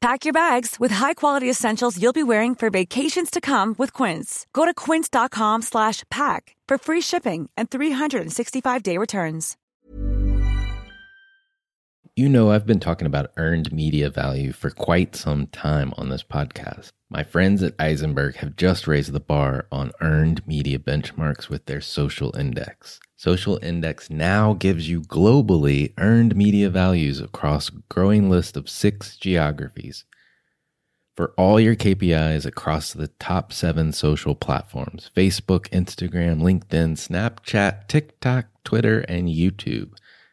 Pack your bags with high-quality essentials you'll be wearing for vacations to come with Quince. Go to quince.com slash pack for free shipping and 365-day returns. You know, I've been talking about earned media value for quite some time on this podcast. My friends at Ayzenberg have just raised the bar on earned media benchmarks with their social index. Social Index now gives you globally earned media values across a growing list of six geographies for all your KPIs across the top seven social platforms Facebook, Instagram, LinkedIn, Snapchat, TikTok, Twitter, and YouTube.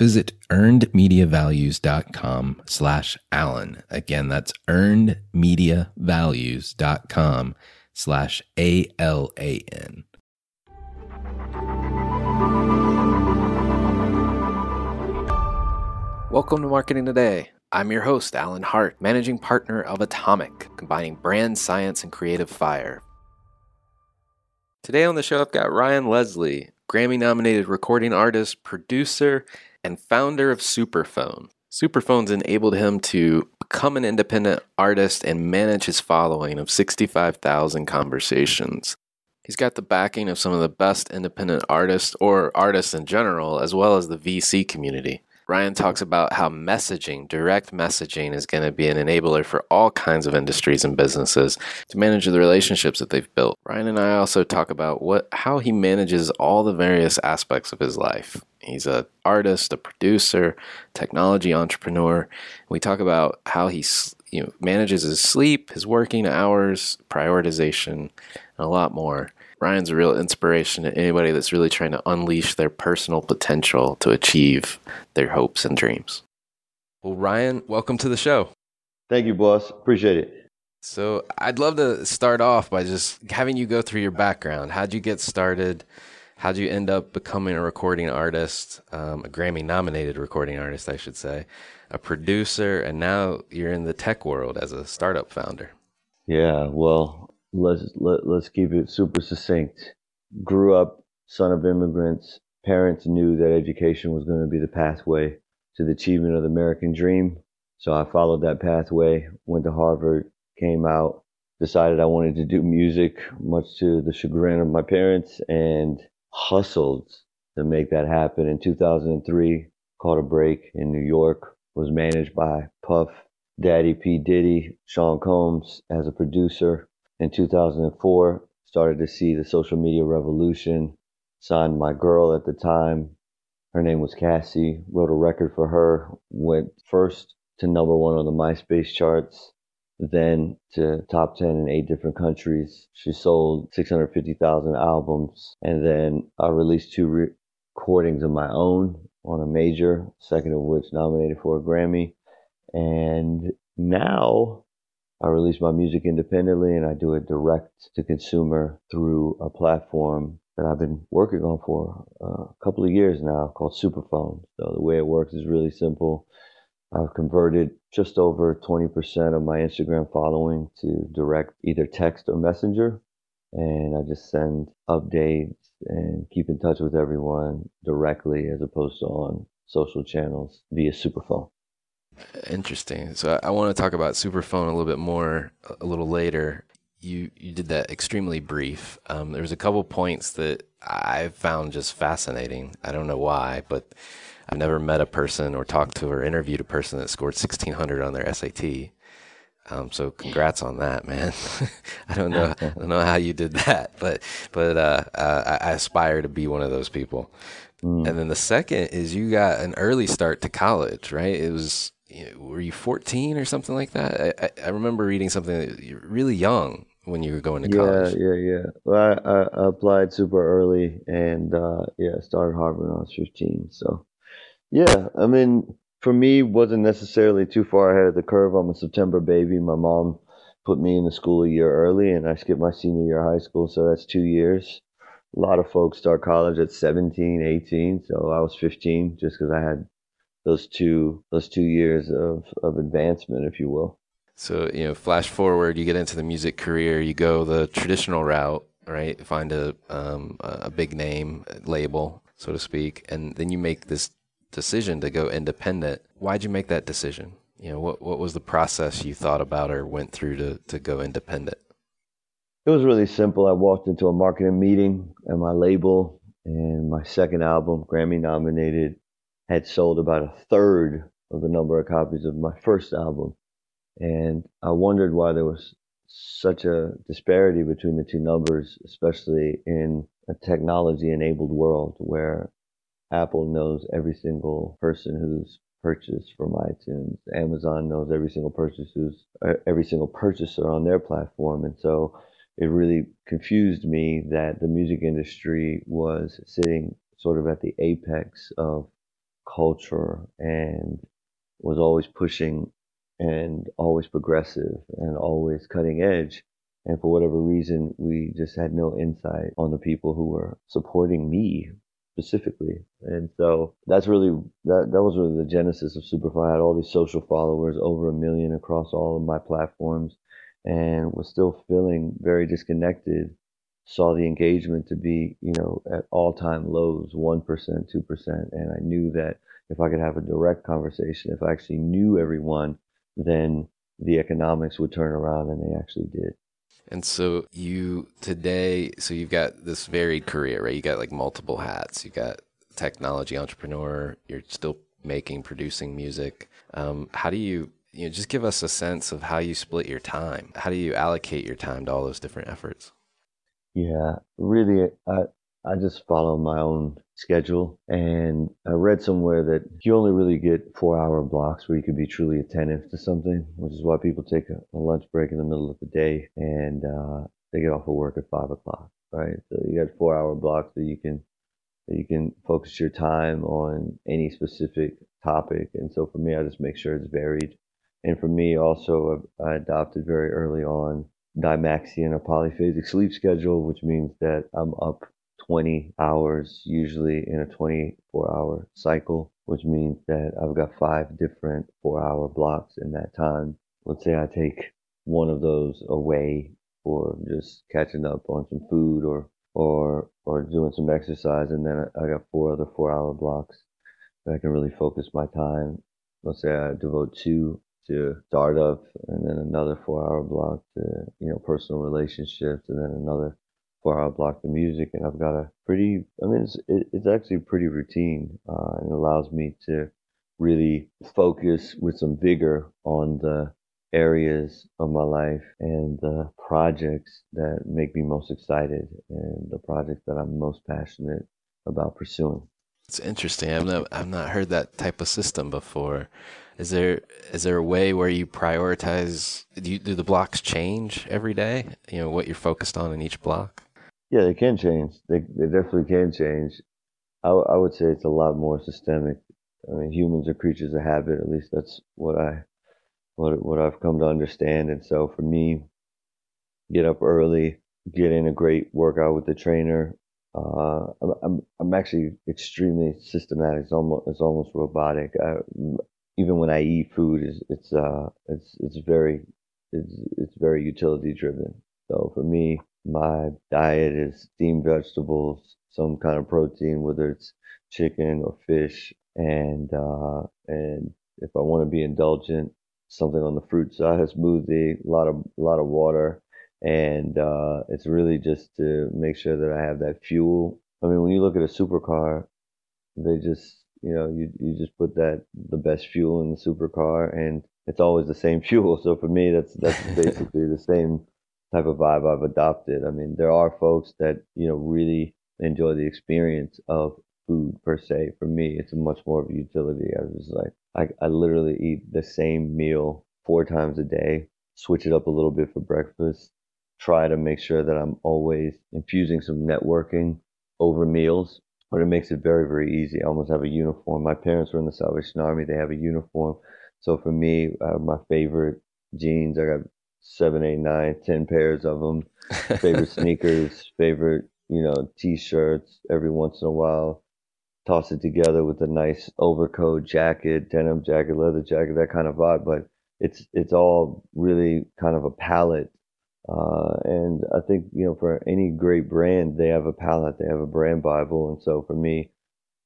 Visit earnedmediavalues.com slash Alan. Again, that's earnedmediavalues.com slash A-L-A-N. Welcome to Marketing Today. I'm your host, Alan Hart, managing partner of Atomic, combining brand science and creative fire. Today on the show, I've got Ryan Leslie, Grammy nominated recording artist, producer, and founder of Superphone. Superphone's enabled him to become an independent artist and manage his following of 65,000 conversations. He's got the backing of some of the best independent artists or artists in general, as well as the VC community. Ryan talks about how messaging, direct messaging, is going to be an enabler for all kinds of industries and businesses to manage the relationships that they've built. Ryan and I also talk about what how he manages all the various aspects of his life. He's an artist, a producer, technology entrepreneur. We talk about how he you know manages his sleep, his working hours, prioritization, and a lot more. Ryan's a real inspiration to anybody that's really trying to unleash their personal potential to achieve their hopes and dreams. Well, Ryan, welcome to the show. Thank you, boss. Appreciate it. So, I'd love to start off by just having you go through your background. How'd you get started? How'd you end up becoming a recording artist, um, a Grammy nominated recording artist, I should say, a producer, and now you're in the tech world as a startup founder? Yeah, well, let's let, let's keep it super succinct. Grew up son of immigrants. Parents knew that education was going to be the pathway to the achievement of the American dream. So I followed that pathway, went to Harvard, came out, decided I wanted to do music, much to the chagrin of my parents, and hustled to make that happen. In 2003, caught a break in New York, was managed by Puff, Daddy P. Diddy, Sean Combs as a producer in 2004, started to see the social media revolution. Signed my girl at the time. Her name was Cassie. Wrote a record for her. Went first to number one on the MySpace charts, then to top 10 in eight different countries. She sold 650,000 albums. And then I released two re- recordings of my own on a major, second of which nominated for a Grammy. And now I release my music independently and I do it direct to consumer through a platform that I've been working on for uh, a couple of years now called Superphone. So the way it works is really simple. I've converted just over 20% of my Instagram following to direct either text or messenger. And I just send updates and keep in touch with everyone directly as opposed to on social channels via Superphone. Interesting. So I, I want to talk about Superphone a little bit more a little later. You you did that extremely brief. Um, there was a couple points that I found just fascinating. I don't know why, but I've never met a person or talked to or interviewed a person that scored 1600 on their SAT. Um, so congrats on that, man. I don't know, I don't know how you did that, but but uh, uh, I aspire to be one of those people. Mm. And then the second is you got an early start to college, right? It was you know, were you 14 or something like that? I, I, I remember reading something that you're really young when you were going to yeah, college. Yeah, yeah, yeah. Well, I, I applied super early and uh, yeah, started Harvard when I was 15. So yeah, I mean, for me, wasn't necessarily too far ahead of the curve. I'm a September baby. My mom put me in the school a year early, and I skipped my senior year of high school, so that's two years. A lot of folks start college at 17, 18, so I was 15 just because I had those two those two years of, of advancement, if you will. So you know, flash forward, you get into the music career, you go the traditional route, right? Find a um, a big name label, so to speak, and then you make this decision to go independent. Why'd you make that decision? You know, what what was the process you thought about or went through to to go independent? It was really simple. I walked into a marketing meeting and my label and my second album, Grammy nominated, had sold about a third of the number of copies of my first album. And I wondered why there was such a disparity between the two numbers, especially in a technology enabled world where Apple knows every single person who's purchased from iTunes. Amazon knows every single purchase who's uh, every single purchaser on their platform, and so it really confused me that the music industry was sitting sort of at the apex of culture and was always pushing and always progressive and always cutting edge. And for whatever reason, we just had no insight on the people who were supporting me specifically. And so that's really that that was really the genesis of Superphone. I had all these social followers, over a million across all of my platforms, and was still feeling very disconnected. Saw the engagement to be, you know, at all time lows, one percent, two percent, and I knew that if I could have a direct conversation, if I actually knew everyone, then the economics would turn around, and they actually did. And so you today, so you've got this varied career, right? You got like multiple hats. You got technology entrepreneur. You're still making, producing music. Um, how do you, you know, just give us a sense of how you split your time? How do you allocate your time to all those different efforts? Yeah, really, I, I just follow my own schedule. And I read somewhere that you only really get four hour blocks where you can be truly attentive to something, which is why people take a, lunch break in the middle of the day and uh, they get off of work at five o'clock, right? So you got four hour blocks that you can that you can focus your time on any specific topic. And so for me, I just make sure it's varied. And for me, also, I adopted very early on Dymaxion, a polyphasic sleep schedule, which means that I'm up 20 hours, usually in a 24 hour cycle, which means that I've got five different four hour blocks in that time. Let's say I take one of those away for just catching up on some food or or or doing some exercise and then I got four other four hour blocks that I can really focus my time. Let's say I devote two to startup and then another four hour block to, you know, personal relationships and then another four-hour block to music, and I've got a pretty. I mean, it's it's actually pretty routine, uh, and it allows me to really focus with some vigor on the areas of my life and the projects that make me most excited and the projects that I'm most passionate about pursuing. It's interesting. I've not I've not heard that type of system before. Is there is there a way where you prioritize? Do, you, do the blocks change every day? You know what you're focused on in each block. Yeah, they can change. They they definitely can change. I, I would say it's a lot more systemic. I mean, humans are creatures of habit. At least that's what I what what I've come to understand. And so for me, get up early, get in a great workout with the trainer. Uh, I'm, I'm actually extremely systematic. It's almost it's almost robotic. I, even when I eat food, it's it's uh it's it's very it's it's very utility driven. So for me, my diet is steamed vegetables, some kind of protein, whether it's chicken or fish, and uh, and if I want to be indulgent, something on the fruit side, a smoothie, a lot of a lot of water, and uh, it's really just to make sure that I have that fuel. I mean, when you look at a supercar, they just you know you you just put that the best fuel in the supercar, and it's always the same fuel. So for me, that's that's basically the same type of vibe I've adopted. I mean, there are folks that you know really enjoy the experience of food per se. For me, it's much more of a utility. I was like, I, I literally eat the same meal four times a day, switch it up a little bit for breakfast, try to make sure that I'm always infusing some networking over meals. But it makes it very, very easy. I almost have a uniform. My parents were in the Salvation Army. They have a uniform. So for me, uh, my favorite jeans, I got seven, eight, nine, ten pairs of them. Favorite sneakers, favorite, you know, t-shirts every once in a while toss it together with a nice overcoat, jacket, denim jacket, leather jacket, that kind of vibe. But it's it's all really kind of a palette. Uh, and I think you know for any great brand, they have a palette, they have a brand bible. And so for me,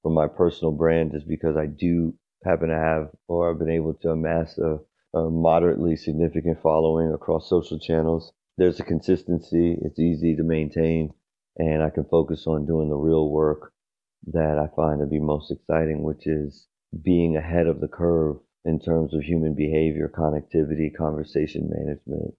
for my personal brand, is because I do happen to have, or I've been able to amass a, a moderately significant following across social channels. There's a consistency. It's easy to maintain, and I can focus on doing the real work that I find to be most exciting, which is being ahead of the curve in terms of human behavior, connectivity, conversation management.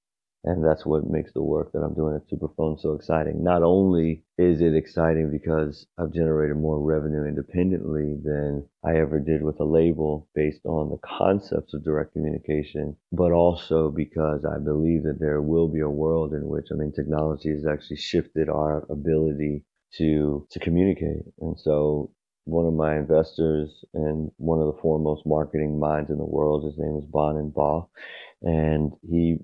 And that's what makes the work that I'm doing at Superphone so exciting. Not only is it exciting because I've generated more revenue independently than I ever did with a label based on the concepts of direct communication, but also because I believe that there will be a world in which, I mean, technology has actually shifted our ability to to communicate. And so one of my investors and one of the foremost marketing minds in the world, his name is Banan Ba, and he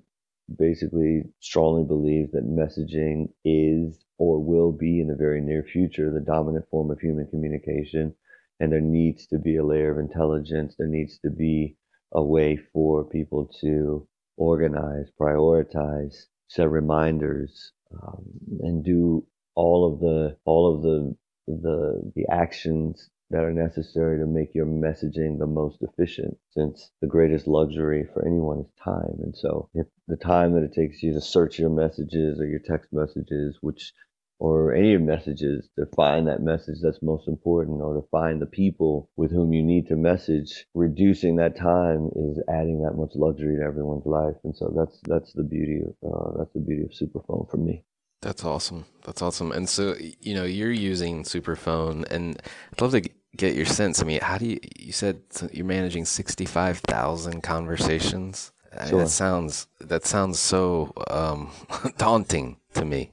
basically strongly believes that messaging is or will be in the very near future the dominant form of human communication. And there needs to be a layer of intelligence. There needs to be a way for people to organize, prioritize, set reminders, um, and do all of the all of the the the actions that are necessary to make your messaging the most efficient since the greatest luxury for anyone is time and so if the time that it takes you to search your messages or your text messages which or any messages to find that message that's most important or to find the people with whom you need to message reducing that time is adding that much luxury to everyone's life and so that's that's the beauty of uh, that's the beauty of superphone for me that's awesome. That's awesome. And so, you know, you're using Superphone, and I'd love to get your sense. I mean, how do you? You said you're managing sixty-five thousand conversations. Sure. that sounds that sounds so um, daunting to me.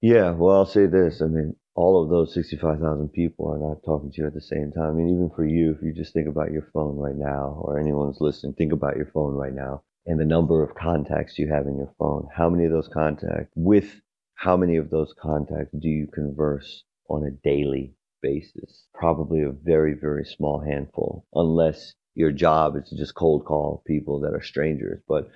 Yeah. Well, I'll say this. I mean, all of those sixty-five thousand people are not talking to you at the same time. I mean, even for you, if you just think about your phone right now, or anyone's listening, think about your phone right now and the number of contacts you have in your phone. How many of those contacts, with how many of those contacts do you converse on a daily basis? Probably a very, very small handful, unless your job is to just cold call people that are strangers. But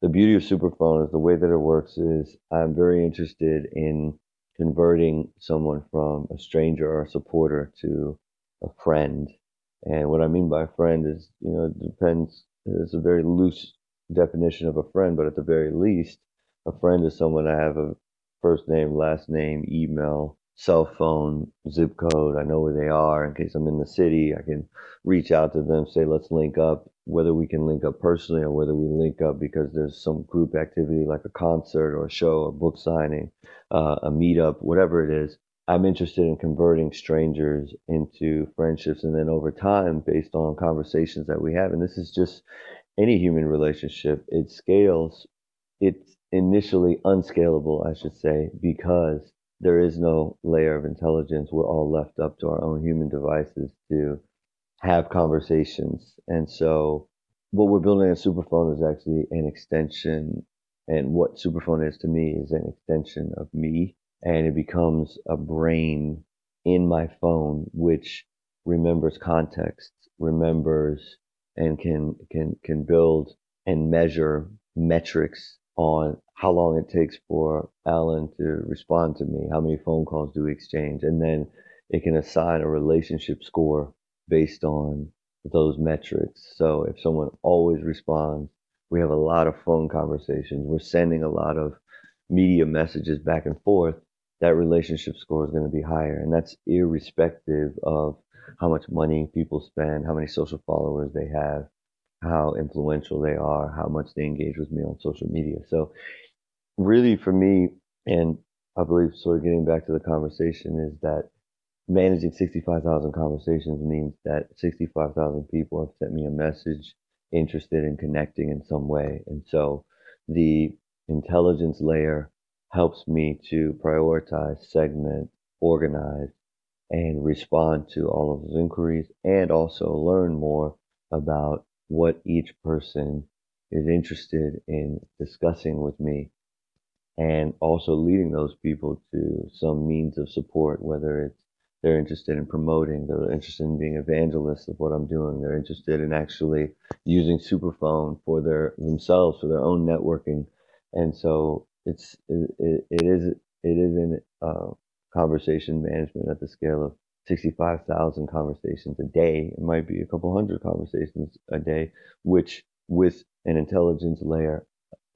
the beauty of Superphone is the way that it works is I'm very interested in converting someone from a stranger or a supporter to a friend. And what I mean by friend is, you know, it depends. It's a very loose definition of a friend, but at the very least, a friend is someone I have a first name, last name, email, cell phone, zip code. I know where they are in case I'm in the city. I can reach out to them, say, let's link up, whether we can link up personally or whether we link up because there's some group activity like a concert or a show or book signing, uh, a meetup, whatever it is. I'm interested in converting strangers into friendships and then over time based on conversations that we have. And this is just any human relationship, it scales. It's initially unscalable, I should say, because there is no layer of intelligence. We're all left up to our own human devices to have conversations. And so what we're building at Superphone is actually an extension. And what Superphone is to me is an extension of me. And it becomes a brain in my phone, which remembers context, remembers and can can can build and measure metrics on how long it takes for Alan to respond to me, how many phone calls do we exchange, and then it can assign a relationship score based on those metrics. So if someone always responds, we have a lot of phone conversations, we're sending a lot of media messages back and forth, that relationship score is going to be higher. And that's irrespective of how much money people spend, how many social followers they have, how influential they are, how much they engage with me on social media. So really for me, and I believe sort of getting back to the conversation is that managing 65,000 conversations means that 65,000 people have sent me a message interested in connecting in some way. And so the intelligence layer helps me to prioritize, segment, organize, and respond to all of those inquiries and also learn more about what each person is interested in discussing with me and also leading those people to some means of support, whether it's they're interested in promoting, they're interested in being evangelists of what I'm doing, they're interested in actually using Superphone for their themselves for their own networking, and so it's it, it, is it is in uh, conversation management at the scale of 65,000 conversations a day. It might be a couple hundred conversations a day, which with an intelligence layer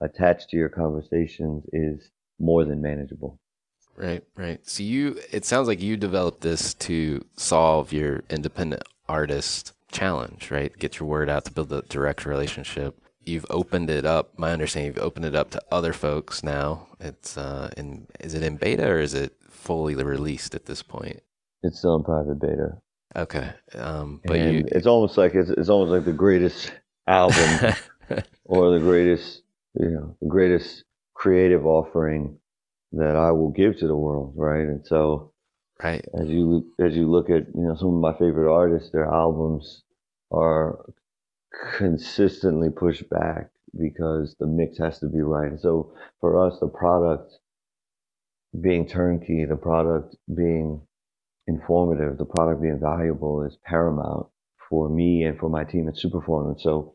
attached to your conversations is more than manageable. Right, right. So you, it sounds like you developed this to solve your independent artist challenge, right? Get your word out to build a direct relationship. You've opened it up. My understanding, you've opened it up to other folks now. It's uh, in, is it in beta or is it fully released at this point? It's still in private beta. Okay, um, but you, it's almost like it's, it's almost like the greatest album or the greatest you know, the greatest creative offering that I will give to the world, right? And so, right as you as you look at you know some of my favorite artists, their albums are consistently pushed back because the mix has to be right. And so for us, the product being turnkey, the product being informative, the product being valuable is paramount for me and for my team at Superphone. And so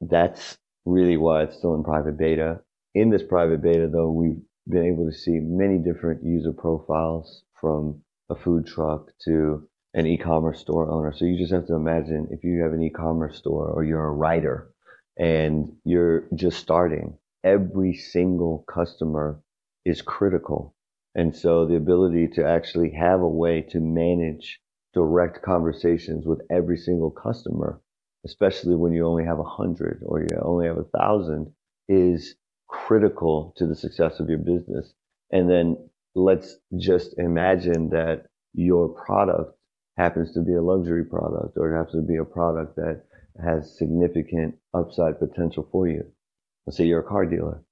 that's really why it's still in private beta. In this private beta, though, we've been able to see many different user profiles from a food truck to an e-commerce store owner. So you just have to imagine if you have an e-commerce store or you're a writer and you're just starting, every single customer is critical. And so the ability to actually have a way to manage direct conversations with every single customer especially when you only have a hundred or you only have a thousand, is critical to the success of your business. And then let's just imagine that your product happens to be a luxury product or it happens to be a product that has significant upside potential for you. Let's say you're a car dealer.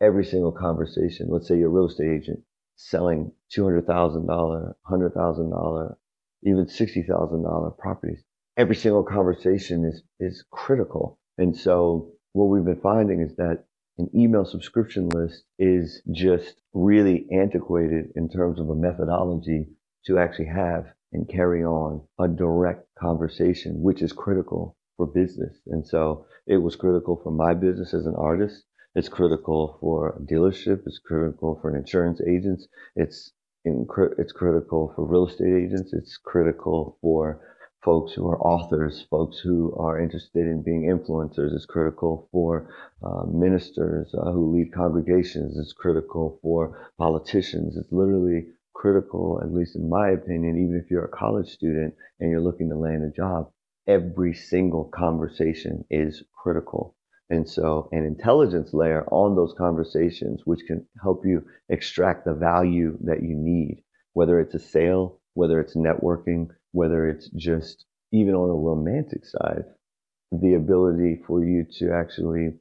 Every single conversation, let's say you're a real estate agent selling $200,000, $100,000, even $60,000 properties every single conversation is, is critical. And so what we've been finding is that an email subscription list is just really antiquated in terms of a methodology to actually have and carry on a direct conversation, which is critical for business. And so it was critical for my business as an artist. It's critical for a dealership. It's critical for an insurance agents. It's in, it's critical for real estate agents. It's critical for folks who are authors, folks who are interested in being influencers. It's critical for uh, ministers uh, who lead congregations. It's critical for politicians. It's literally critical, at least in my opinion, even if you're a college student and you're looking to land a job, every single conversation is critical. And so an intelligence layer on those conversations, which can help you extract the value that you need, whether it's a sale, whether it's networking, whether it's just even on a romantic side, the ability for you to actually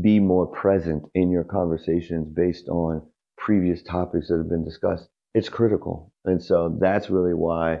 be more present in your conversations based on previous topics that have been discussed. It's critical. And so that's really why.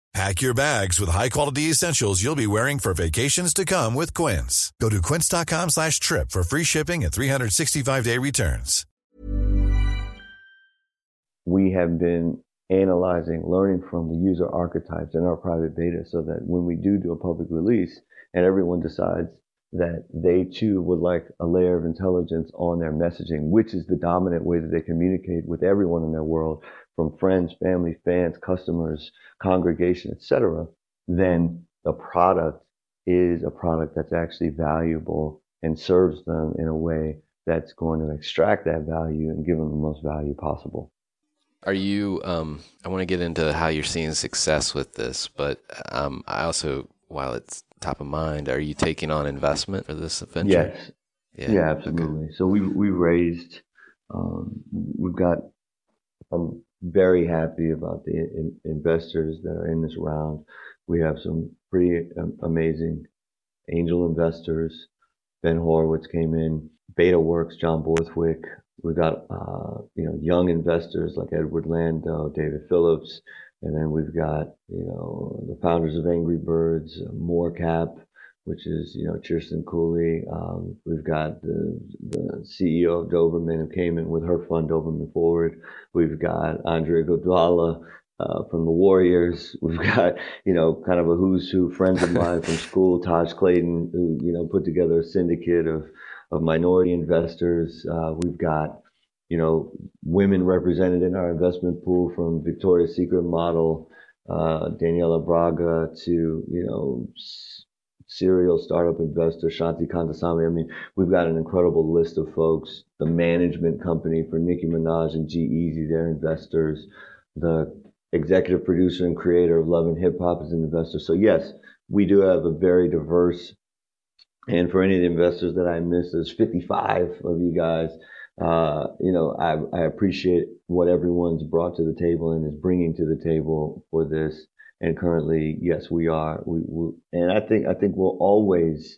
Pack your bags with high-quality essentials you'll be wearing for vacations to come with Quince. Go to quince.com slash trip for free shipping and 365-day returns. We have been analyzing, learning from the user archetypes in our private beta so that when we do do a public release and everyone decides that they too would like a layer of intelligence on their messaging, which is the dominant way that they communicate with everyone in their world, from friends, family, fans, customers, congregation, etc., then the product is a product that's actually valuable and serves them in a way that's going to extract that value and give them the most value possible. Are you? Um, I want to get into how you're seeing success with this, but um, I also, while it's top of mind, are you taking on investment for this venture? Yes. Yeah, yeah absolutely. Okay. So we we raised. Um, we've got. I'm very happy about the in, investors that are in this round. We have some pretty amazing angel investors. Ben Horowitz came in. Betaworks, John Borthwick, We've got uh, you know young investors like Edward Lando, David Phillips, and then we've got you know the founders of Angry Birds, uh, MoreCap, which is you know Kirsten Cooley. Um, we've got the the CEO of Doberman who came in with her fund Doberman Forward. We've got Andre Iguodala. Uh, from the Warriors, we've got you know kind of a who's who friends of mine from school, Taj Clayton, who you know put together a syndicate of of minority investors. Uh, we've got, you know, women represented in our investment pool from Victoria's Secret model, uh, Daniela Braga to, you know, serial startup investor Shanti Kandasamy. I mean, we've got an incredible list of folks. The management company for Nicki Minaj and G-Eazy, they're investors. The executive producer and creator of Love and Hip Hop is an investor. So yes, we do have a very diverse and for any of the investors that I missed, there's 55 of you guys. Uh, you know, I, I appreciate what everyone's brought to the table and is bringing to the table for this. And currently, yes, we are. We, we and I think I think we'll always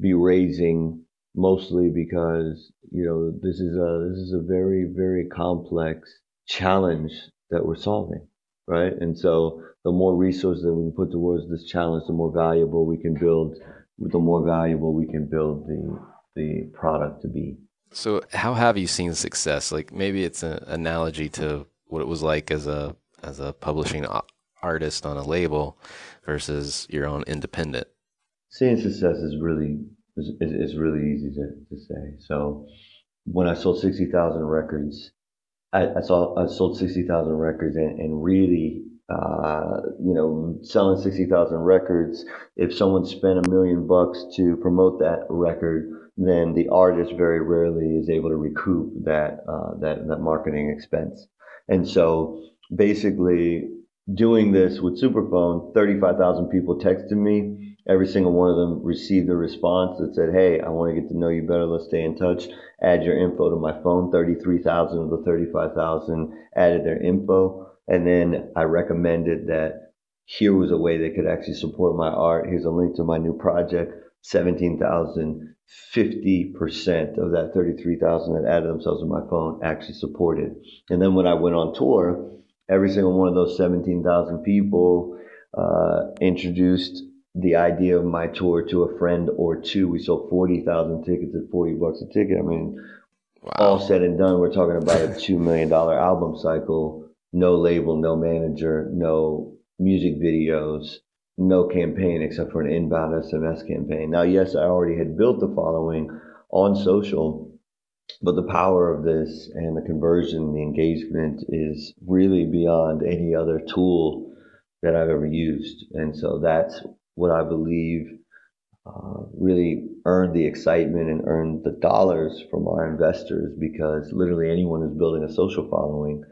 be raising mostly because you know this is a this is a very very complex challenge that we're solving, right? And so the more resources that we can put towards this challenge, the more valuable we can build the more valuable we can build the the product to be. So, how have you seen success? Like maybe it's an analogy to what it was like as a as a publishing artist on a label versus your own independent. Seeing success is really is, is really easy to, to say. So, when I sold sixty thousand records, I, I saw I sold sixty thousand records and, and really uh, you know, selling 60,000 records, if someone spent a million bucks to promote that record, then the artist very rarely is able to recoup that, uh, that, that marketing expense. And so basically doing this with Superphone, 35,000 people texted me. Every single one of them received a response that said, Hey, I want to get to know you better. Let's stay in touch. Add your info to my phone. 33,000 of the 35,000 added their info. And then I recommended that here was a way they could actually support my art. Here's a link to my new project. 17,000, 50% of that 33,000 that added themselves to my phone actually supported. And then when I went on tour, every single one of those 17,000 people uh, introduced the idea of my tour to a friend or two. We sold 40,000 tickets at 40 bucks a ticket. I mean, wow. all said and done, we're talking about a $2 million album cycle no label, no manager, no music videos, no campaign except for an inbound SMS campaign. Now, yes, I already had built the following on social, but the power of this and the conversion, the engagement is really beyond any other tool that I've ever used. And so that's what I believe uh, really earned the excitement and earned the dollars from our investors because literally anyone who's building a social following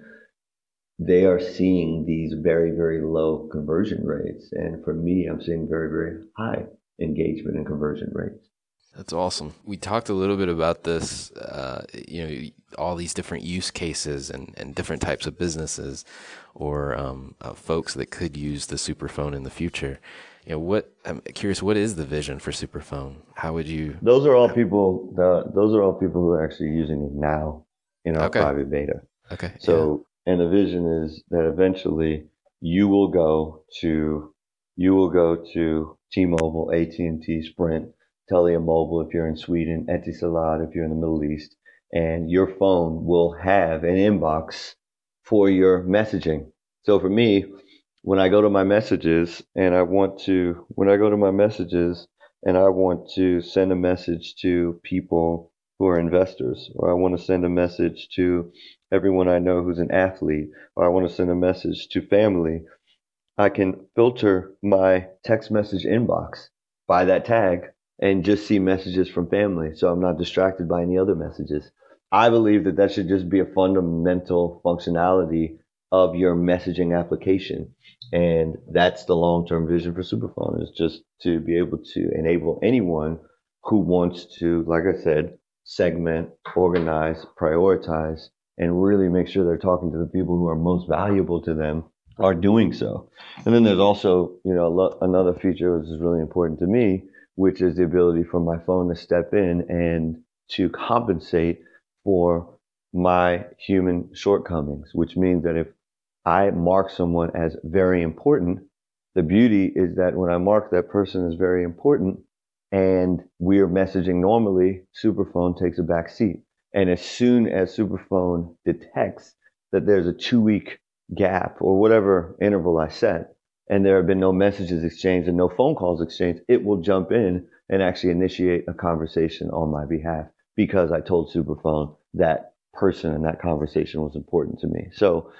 they are seeing these very, very low conversion rates. And for me, I'm seeing very, very high engagement and conversion rates. That's awesome. We talked a little bit about this, uh, you know, all these different use cases and, and different types of businesses or um, uh, folks that could use the superphone in the future. You know, what I'm curious, what is the vision for superphone? How would you? Those are all people. The, those are all people who are actually using it now in our okay. private beta. Okay. So, yeah. and the vision is that eventually you will go to, you will go to T-Mobile, AT&T, Sprint, Telia Mobile if you're in Sweden, Etisalat if you're in the Middle East, and your phone will have an inbox for your messaging. So for me, when I go to my messages and I want to, when I go to my messages and I want to send a message to people who are investors, or I want to send a message to everyone I know who's an athlete, or I want to send a message to family, I can filter my text message inbox by that tag and just see messages from family. So I'm not distracted by any other messages. I believe that that should just be a fundamental functionality of your messaging application. And that's the long-term vision for Superphone is just to be able to enable anyone who wants to, like I said, segment, organize, prioritize, and really make sure they're talking to the people who are most valuable to them are doing so. And then there's also, you know, another feature which is really important to me, which is the ability for my phone to step in and to compensate for my human shortcomings, which means that if I mark someone as very important, the beauty is that when I mark that person as very important and we're messaging normally, Superphone takes a back seat. And as soon as Superphone detects that there's a two week gap or whatever interval I set, and there have been no messages exchanged and no phone calls exchanged, it will jump in and actually initiate a conversation on my behalf because I told Superphone that person and that conversation was important to me. So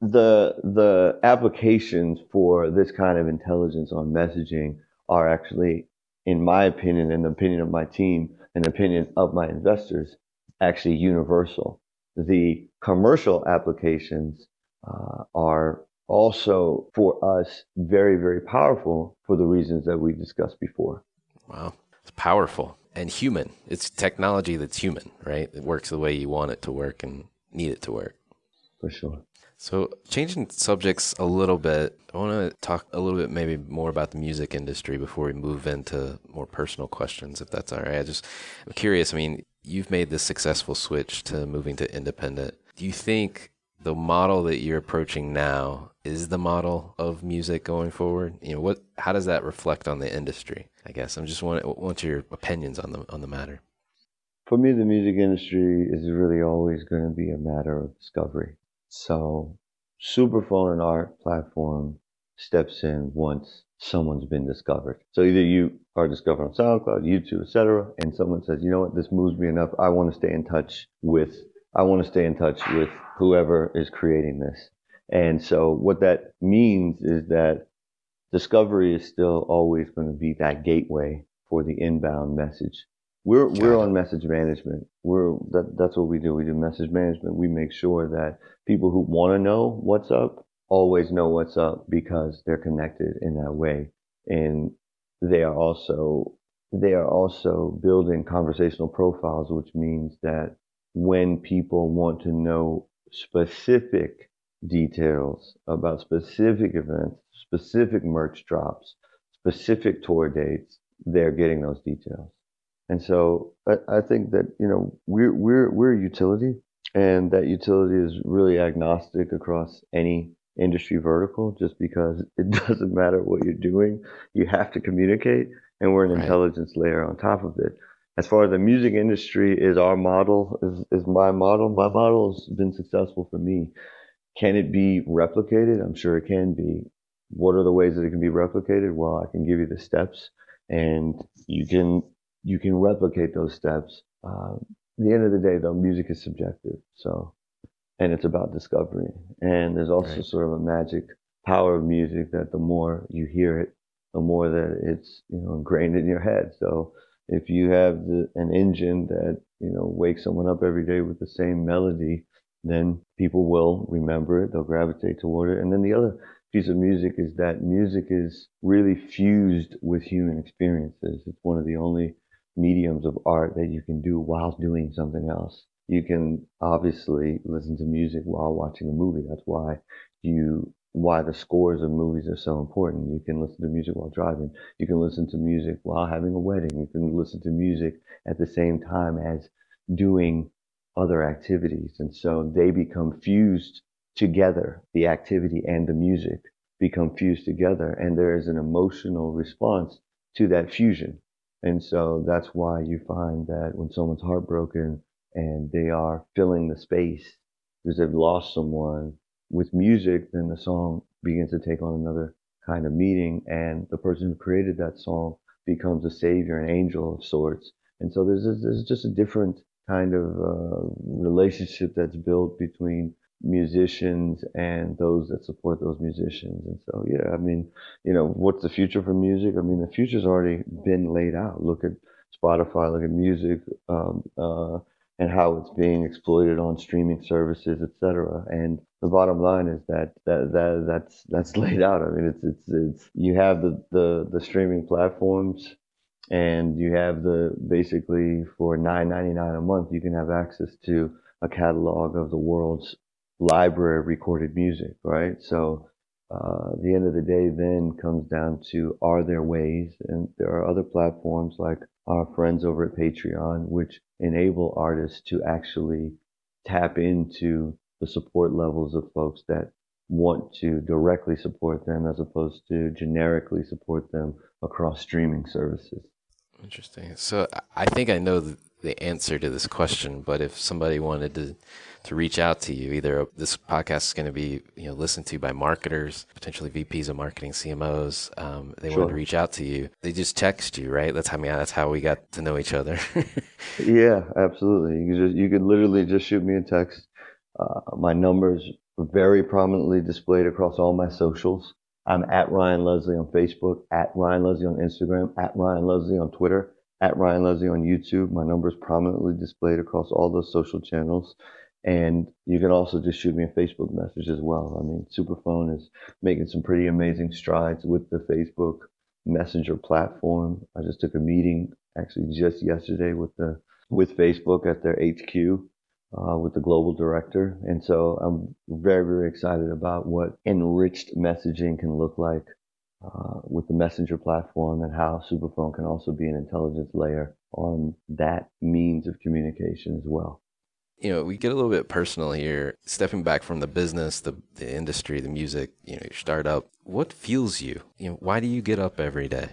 the the applications for this kind of intelligence on messaging are actually, in my opinion, and the opinion of my team, and the opinion of my investors, actually universal. The commercial applications uh, are also for us very, very powerful for the reasons that we discussed before. Wow. It's powerful and human. It's technology that's human, right? It works the way you want it to work and need it to work. For sure. So, changing subjects a little bit, I want to talk a little bit maybe more about the music industry before we move into more personal questions, if that's all right. I just, I'm curious. I mean, you've made this successful switch to moving to independent. Do you think the model that you're approaching now is the model of music going forward? You know, what how does that reflect on the industry? I guess I'm just want want your opinions on the on the matter. For me, the music industry is really always going to be a matter of discovery. So, Superphone and Art platform steps in once someone's been discovered. So either you are discovered on SoundCloud, YouTube, etc., and someone says, you know what, this moves me enough. I want to stay in touch with I want to stay in touch with whoever is creating this. And so what that means is that discovery is still always going to be that gateway for the inbound message. We're Got we're it. on message management. We're that that's what we do. We do message management. We make sure that people who want to know what's up always know what's up because they're connected in that way. And they are also they are also building conversational profiles, which means that when people want to know specific details about specific events, specific merch drops, specific tour dates, they're getting those details. And so I, I think that, you know, we're, we're, we're a utility and that utility is really agnostic across any industry vertical just because it doesn't matter what you're doing. You have to communicate and we're an right. intelligence layer on top of it as far as the music industry is our model, is, is my model. My model has been successful for me. Can it be replicated? I'm sure it can be. What are the ways that it can be replicated? Well, I can give you the steps and you can, you can replicate those steps. Uh, at the end of the day, though, music is subjective. So, and it's about discovery. And there's also right. sort of a magic power of music that the more you hear it, the more that it's, you know, ingrained in your head. So, if you have the, an engine that you know wakes someone up every day with the same melody, then people will remember it. They'll gravitate toward it. And then the other piece of music is that music is really fused with human experiences. It's one of the only mediums of art that you can do while doing something else. You can obviously listen to music while watching a movie. That's why you why the scores of movies are so important. You can listen to music while driving. You can listen to music while having a wedding. You can listen to music at the same time as doing other activities. And so they become fused together. The activity and the music become fused together. And there is an emotional response to that fusion. And so that's why you find that when someone's heartbroken and they are filling the space because they've lost someone with music, then the song begins to take on another kind of meaning. And the person who created that song becomes a savior, an angel of sorts. And so there's, there's just a different kind of uh, relationship that's built between musicians and those that support those musicians. And so, yeah, I mean, you know, what's the future for music? I mean, the future's already been laid out. Look at Spotify, look at music, um, uh, and how it's being exploited on streaming services, et cetera. And the bottom line is that, that, that that's that's laid out. I mean, it's it's it's you have the the, the streaming platforms, and you have the basically for nine ninety nine a month, you can have access to a catalog of the world's library of recorded music, right? So uh, the end of the day then comes down to are there ways, and there are other platforms like our friends over at Patreon, which enable artists to actually tap into the support levels of folks that want to directly support them as opposed to generically support them across streaming services. Interesting. So I think I know the answer to this question, but if somebody wanted to to reach out to you. Either this podcast is going to be you know listened to by marketers, potentially VPs of marketing, CMOs. Um, they sure. want to reach out to you. They just text you, right? That's how I mean, that's how we got to know each other. yeah, absolutely. You could just you could literally just shoot me a text. Uh, my numbers very prominently displayed across all my socials. I'm at Ryan Leslie on Facebook, at Ryan Leslie on Instagram, at Ryan Leslie on Twitter, at Ryan Leslie on YouTube. My numbers prominently displayed across all those social channels. And you can also just shoot me a Facebook message as well. I mean, Superphone is making some pretty amazing strides with the Facebook Messenger platform. I just took a meeting actually just yesterday with the with Facebook at their HQ uh, with the global director, and so I'm very very excited about what enriched messaging can look like uh, with the Messenger platform and how Superphone can also be an intelligence layer on that means of communication as well you know, we get a little bit personal here. Stepping back from the business, the the industry, the music, you know, your startup. What fuels you? You know, why do you get up every day?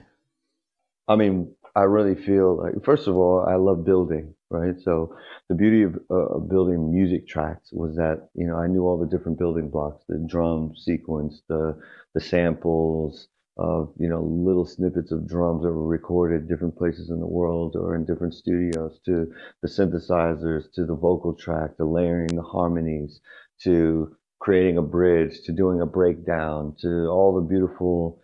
I mean, I really feel like first of all, I love building, right? So the beauty of, uh, building music tracks was that you know I knew all the different building blocks, the drum sequence, the the samples, of you know little snippets of drums that were recorded different places in the world or in different studios to the synthesizers to the vocal track to layering the harmonies to creating a bridge to doing a breakdown to all the beautiful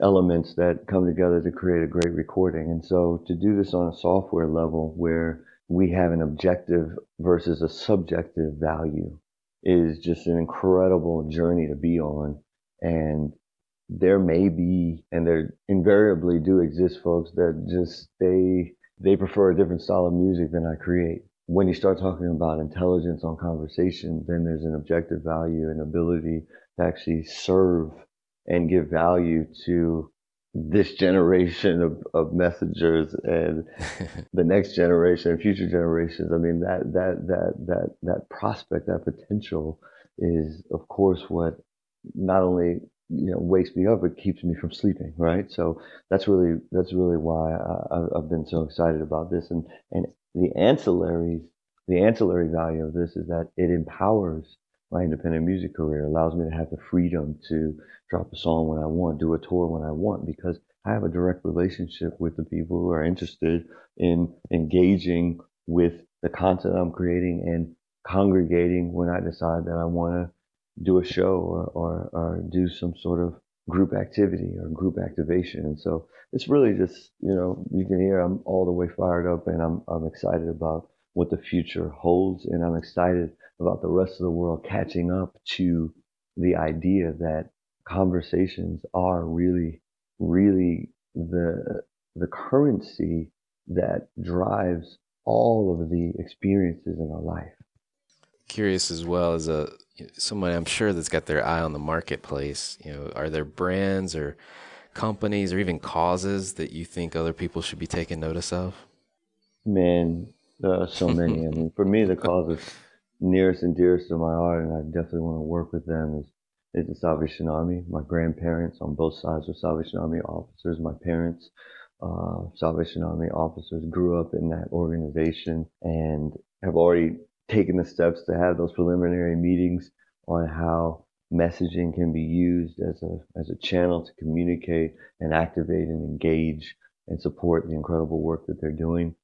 elements that come together to create a great recording and so to do this on a software level where we have an objective versus a subjective value is just an incredible journey to be on and there may be, and there invariably do exist folks that just they they prefer a different style of music than I create. When you start talking about intelligence on conversation, then there's an objective value and ability to actually serve and give value to this generation of, of messengers and the next generation and future generations. I mean that that that that that prospect, that potential is of course what not only you know wakes me up but keeps me from sleeping right so that's really that's really why I, have been so excited about this and and the ancillaries the ancillary value of this is that it empowers my independent music career allows me to have the freedom to drop a song when I want do a tour when I want because I have a direct relationship with the people who are interested in engaging with the content I'm creating and congregating when I decide that I want to do a show or, or, or do some sort of group activity or group activation. And so it's really just, you know, you can hear I'm all the way fired up and I'm, I'm excited about what the future holds. And I'm excited about the rest of the world catching up to the idea that conversations are really, really the, the currency that drives all of the experiences in our life. Curious as well as a someone I'm sure that's got their eye on the marketplace. You know, are there brands or companies or even causes that you think other people should be taking notice of? Man, there are so many. I mean, for me, the causes nearest and dearest to my heart, and I definitely want to work with them is is the Salvation Army. My grandparents on both sides were Salvation Army officers. My parents, uh, Salvation Army officers, grew up in that organization and have already taken the steps to have those preliminary meetings on how messaging can be used as a as a channel to communicate and activate and engage and support the incredible work that they're doing.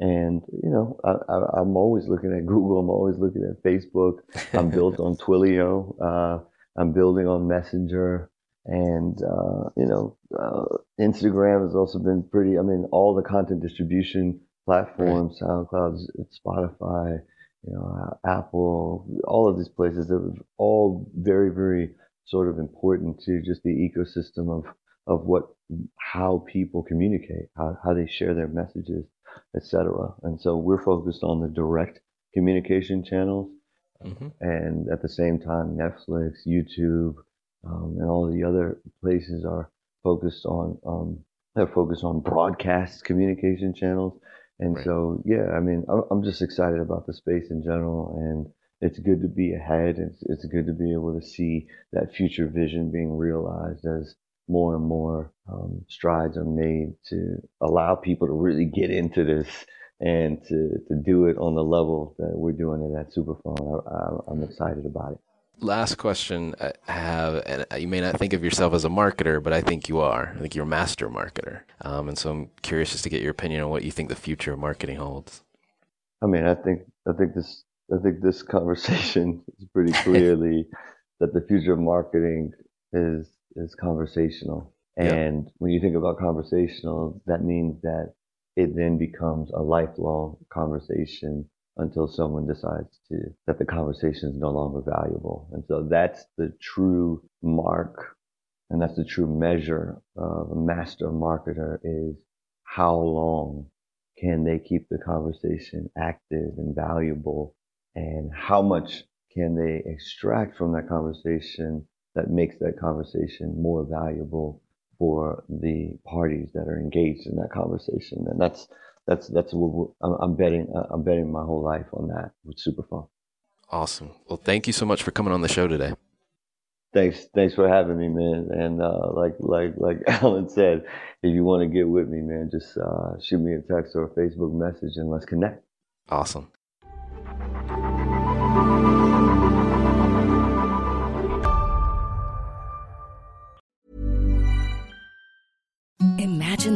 And you know, I, am always looking at Google. I'm always looking at Facebook. I'm built on Twilio. Uh, I'm building on Messenger, and uh, you know, uh, Instagram has also been pretty. I mean, all the content distribution platforms, right. SoundCloud, Spotify, you know, Apple, all of these places are all very, very sort of important to just the ecosystem of of what how people communicate, how, how they share their messages, etc. And so we're focused on the direct communication channels Mm-hmm. And at the same time, Netflix, YouTube, um, and all the other places are focused on um, they're focused on broadcast communication channels. And right. so, yeah, I mean, I'm just excited about the space in general, and it's good to be ahead. It's it's good to be able to see that future vision being realized as more and more um, strides are made to allow people to really get into this and to, to do it on the level that we're doing it at Superphone, I, am excited about it. Last question I have, and you may not think of yourself as a marketer, but I think you are. I think you're a master marketer. Um, and so I'm curious just to get your opinion on what you think the future of marketing holds. I mean, I think I think this I think this conversation is pretty clearly that the future of marketing is is conversational. And yep. when you think about conversational, that means that it then becomes a lifelong conversation until someone decides to that the conversation is no longer valuable. And so that's the true mark and that's the true measure of a master marketer is how long can they keep the conversation active and valuable and how much can they extract from that conversation that makes that conversation more valuable for the parties that are engaged in that conversation. And that's that's that's what I'm betting. Uh, I'm betting my whole life on that with Superphone. Awesome. Well, thank you so much for coming on the show today. Thanks, thanks for having me, man. And uh, like like like Alan said, if you want to get with me, man, just uh, shoot me a text or a Facebook message, and let's connect. Awesome.